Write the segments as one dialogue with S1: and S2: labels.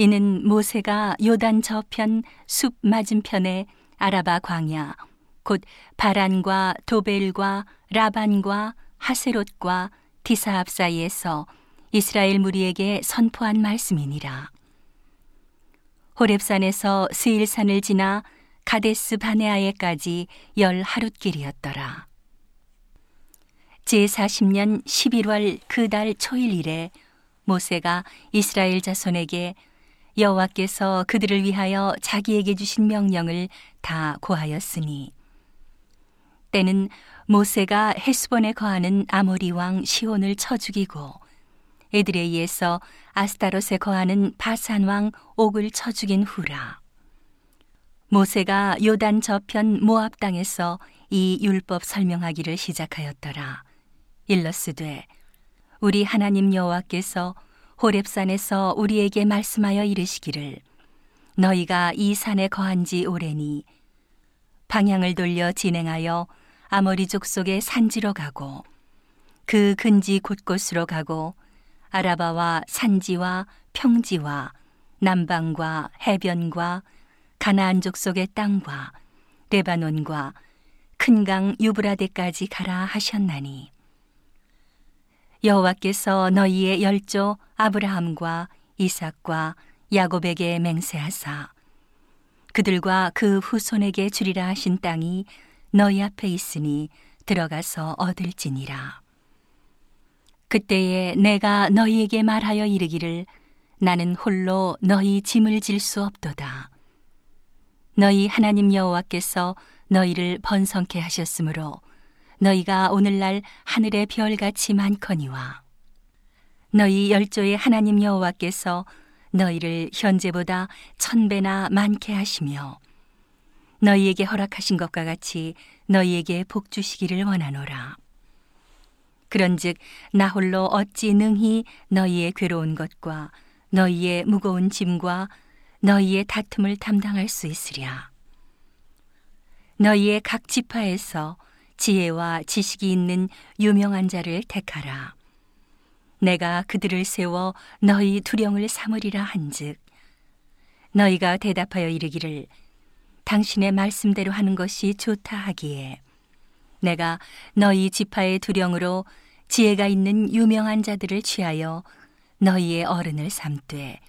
S1: 이는 모세가 요단 저편 숲 맞은편에 아라바 광야 곧 바란과 도벨과 라반과 하세롯과 디사합 사이에서 이스라엘 무리에게 선포한 말씀이니라. 호렙산에서 스일산을 지나 가데스 바네아에까지 열 하룻 길이었더라. 제40년 11월 그 달 초일 이래 모세가 이스라엘 자손에게 여호와께서 그들을 위하여 자기에게 주신 명령을 다 고하였으니 때는 모세가 헤스본에 거하는 아모리 왕 시온을 쳐 죽이고 에드레이에서 아스타롯에 거하는 바산 왕 옥을 쳐 죽인 후라. 모세가 요단 저편 모압 땅에서 이 율법 설명하기를 시작하였더라. 일러스되 우리 하나님 여호와께서 호렙산에서 우리에게 말씀하여 이르시기를 너희가 이 산에 거한 지 오래니 방향을 돌려 진행하여 아모리 족 속의 산지로 가고 그 근지 곳곳으로 가고 아라바와 산지와 평지와 남방과 해변과 가나안 족 속의 땅과 레바논과 큰 강 유브라데까지 가라 하셨나니 여호와께서 너희의 열조 아브라함과 이삭과 야곱에게 맹세하사 그들과 그 후손에게 주리라 하신 땅이 너희 앞에 있으니 들어가서 얻을지니라. 그때에 내가 너희에게 말하여 이르기를 나는 홀로 너희 짐을 질 수 없도다. 너희 하나님 여호와께서 너희를 번성케 하셨으므로 너희가 오늘날 하늘의 별같이 많거니와 너희 열조의 하나님 여호와께서 너희를 현재보다 천 배나 많게 하시며 너희에게 허락하신 것과 같이 너희에게 복 주시기를 원하노라. 그런즉 나 홀로 어찌 능히 너희의 괴로운 것과 너희의 무거운 짐과 너희의 다툼을 담당할 수 있으랴. 너희의 각 지파에서 지혜와 지식이 있는 유명한 자를 택하라. 내가 그들을 세워 너희 두령을 삼으리라 한즉 너희가 대답하여 이르기를 당신의 말씀대로 하는 것이 좋다 하기에 내가 너희 지파의 두령으로 지혜가 있는 유명한 자들을 취하여 너희의 어른을 삼되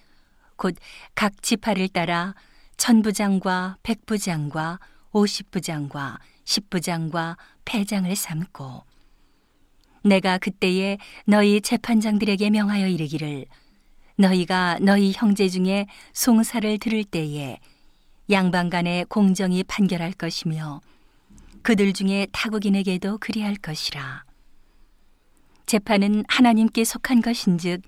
S1: 곧 각 지파를 따라 천부장과 백부장과 오십부장과 십부장과 패장을 삼고 내가 그때에 너희 재판장들에게 명하여 이르기를 너희가 너희 형제 중에 송사를 들을 때에 양방 간에 공정이 판결할 것이며 그들 중에 타국인에게도 그리할 것이라. 재판은 하나님께 속한 것인즉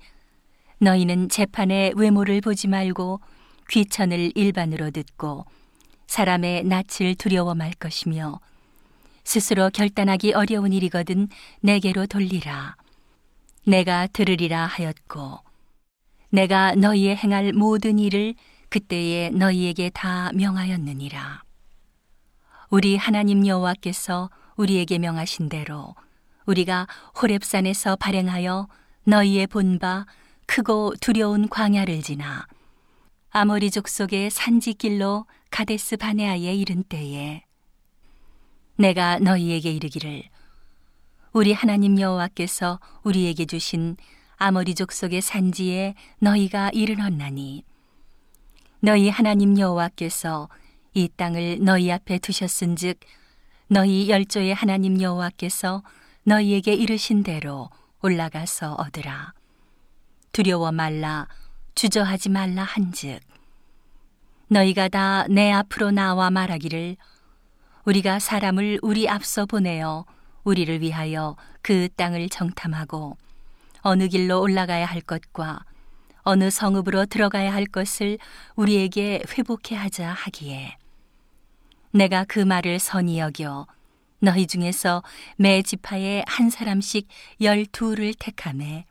S1: 너희는 재판의 외모를 보지 말고 귀천을 일반으로 듣고 사람의 낯을 두려워 말 것이며 스스로 결단하기 어려운 일이거든 내게로 돌리라. 내가 들으리라 하였고 내가 너희의 행할 모든 일을 그때에 너희에게 다 명하였느니라. 우리 하나님 여호와께서 우리에게 명하신 대로 우리가 호렙산에서 발행하여 너희의 본바 크고 두려운 광야를 지나 아모리 족속의 산지길로 가데스 바네아에 이른 때에 내가 너희에게 이르기를 우리 하나님 여호와께서 우리에게 주신 아모리 족속의 산지에 너희가 이르렀나니 너희 하나님 여호와께서 이 땅을 너희 앞에 두셨은즉 너희 열조의 하나님 여호와께서 너희에게 이르신 대로 올라가서 얻으라. 두려워 말라 주저하지 말라 한즉 너희가 다 내 앞으로 나와 말하기를 우리가 사람을 우리 앞서 보내어 우리를 위하여 그 땅을 정탐하고 어느 길로 올라가야 할 것과 어느 성읍으로 들어가야 할 것을 우리에게 회복해 하자 하기에 내가 그 말을 선히 여겨 너희 중에서 매 지파에 한 사람씩 열두를 택함에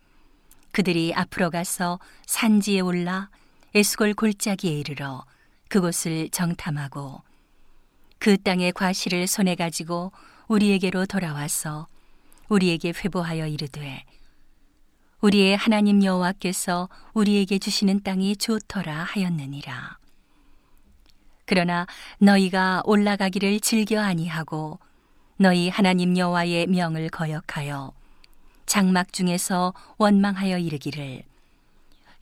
S1: 그들이 앞으로 가서 산지에 올라 에스골 골짜기에 이르러 그곳을 정탐하고 그 땅의 과실을 손에 가지고 우리에게로 돌아와서 우리에게 회보하여 이르되 우리의 하나님 여호와께서 우리에게 주시는 땅이 좋더라 하였느니라. 그러나 너희가 올라가기를 즐겨 아니하고 너희 하나님 여호와의 명을 거역하여 장막 중에서 원망하여 이르기를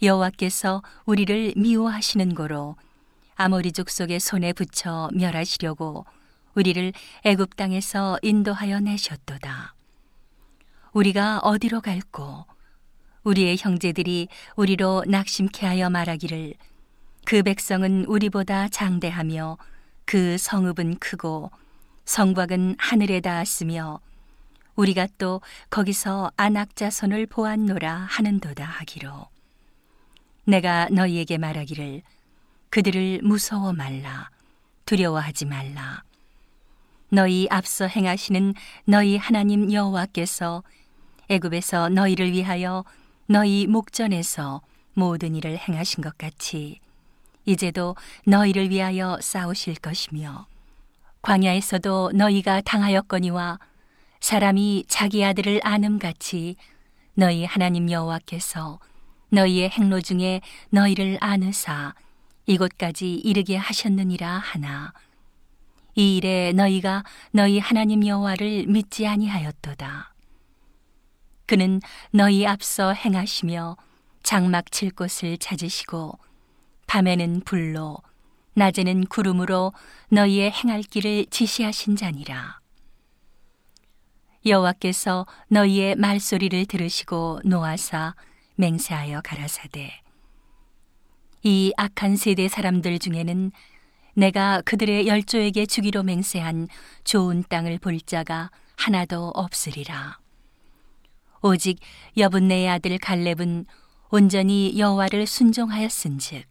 S1: 여호와께서 우리를 미워하시는 고로 아모리 족 속의 손에 붙여 멸하시려고 우리를 애굽 땅에서 인도하여 내셨도다. 우리가 어디로 갈고 우리의 형제들이 우리로 낙심케 하여 말하기를 그 백성은 우리보다 장대하며 그 성읍은 크고 성곽은 하늘에 닿았으며 우리가 또 거기서 안악자손을 보았노라 하는도다 하기로 내가 너희에게 말하기를 그들을 무서워 말라. 두려워하지 말라. 너희 앞서 행하시는 너희 하나님 여호와께서 애굽에서 너희를 위하여 너희 목전에서 모든 일을 행하신 것 같이 이제도 너희를 위하여 싸우실 것이며 광야에서도 너희가 당하였거니와 사람이 자기 아들을 아는 같이 너희 하나님 여호와께서 너희의 행로 중에 너희를 아느사 이곳까지 이르게 하셨느니라 하나 이 일에 너희가 너희 하나님 여호와를 믿지 아니하였도다. 그는 너희 앞서 행하시며 장막 칠 곳을 찾으시고 밤에는 불로 낮에는 구름으로 너희의 행할 길을 지시하신 자니라. 여호와께서 너희의 말소리를 들으시고 노하사 맹세하여 가라사대 이 악한 세대 사람들 중에는 내가 그들의 열조에게 주기로 맹세한 좋은 땅을 볼 자가 하나도 없으리라. 오직 여분네의 아들 갈렙은 온전히 여호와를 순종하였은즉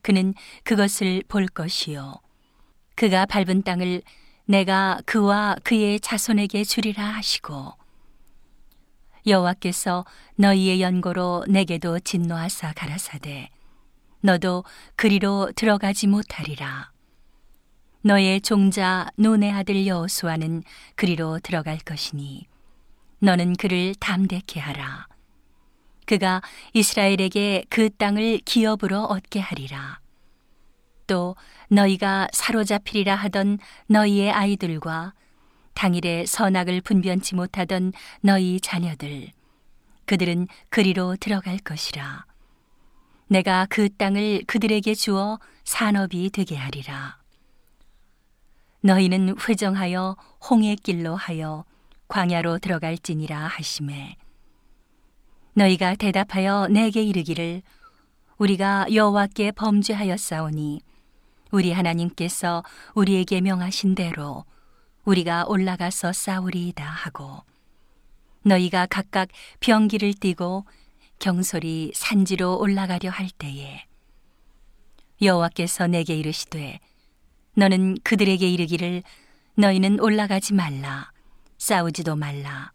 S1: 그는 그것을 볼 것이요 그가 밟은 땅을 내가 그와 그의 자손에게 주리라 하시고 여호와께서 너희의 연고로 내게도 진노하사 가라사대 너도 그리로 들어가지 못하리라 너의 종자 노네 아들 여호수아는 그리로 들어갈 것이니 너는 그를 담대케 하라. 그가 이스라엘에게 그 땅을 기업으로 얻게 하리라. 또 너희가 사로잡히리라 하던 너희의 아이들과 당일에 선악을 분변치 못하던 너희 자녀들, 그들은 그리로 들어갈 것이라. 내가 그 땅을 그들에게 주어 산업이 되게 하리라. 너희는 회정하여 홍해 길로 하여 광야로 들어갈지니라 하심에 너희가 대답하여 내게 이르기를 우리가 여호와께 범죄하였사오니 우리 하나님께서 우리에게 명하신 대로 우리가 올라가서 싸우리이다 하고 너희가 각각 병기를 띠고 경솔이 산지로 올라가려 할 때에 여호와께서 내게 이르시되 너는 그들에게 이르기를 너희는 올라가지 말라 싸우지도 말라.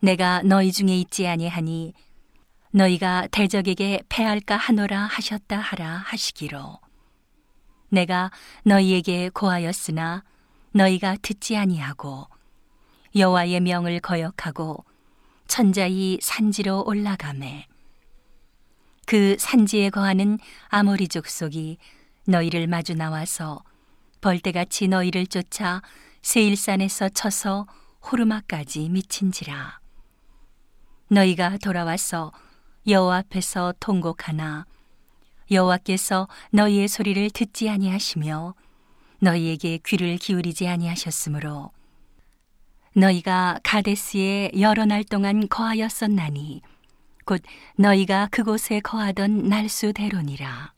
S1: 내가 너희 중에 있지 아니하니 너희가 대적에게 패할까 하노라 하셨다 하라 하시기로. 내가 너희에게 고하였으나 너희가 듣지 아니하고 여호와의 명을 거역하고 천자이 산지로 올라가매. 그 산지에 거하는 아모리 족속이 너희를 마주 나와서 벌떼같이 너희를 쫓아 세일산에서 쳐서 호르마까지 미친지라. 너희가 돌아와서 여호와 앞에서 통곡하나 여호와께서 너희의 소리를 듣지 아니하시며 너희에게 귀를 기울이지 아니하셨으므로 너희가 가데스에 여러 날 동안 거하였었나니 곧 너희가 그곳에 거하던 날수대로니라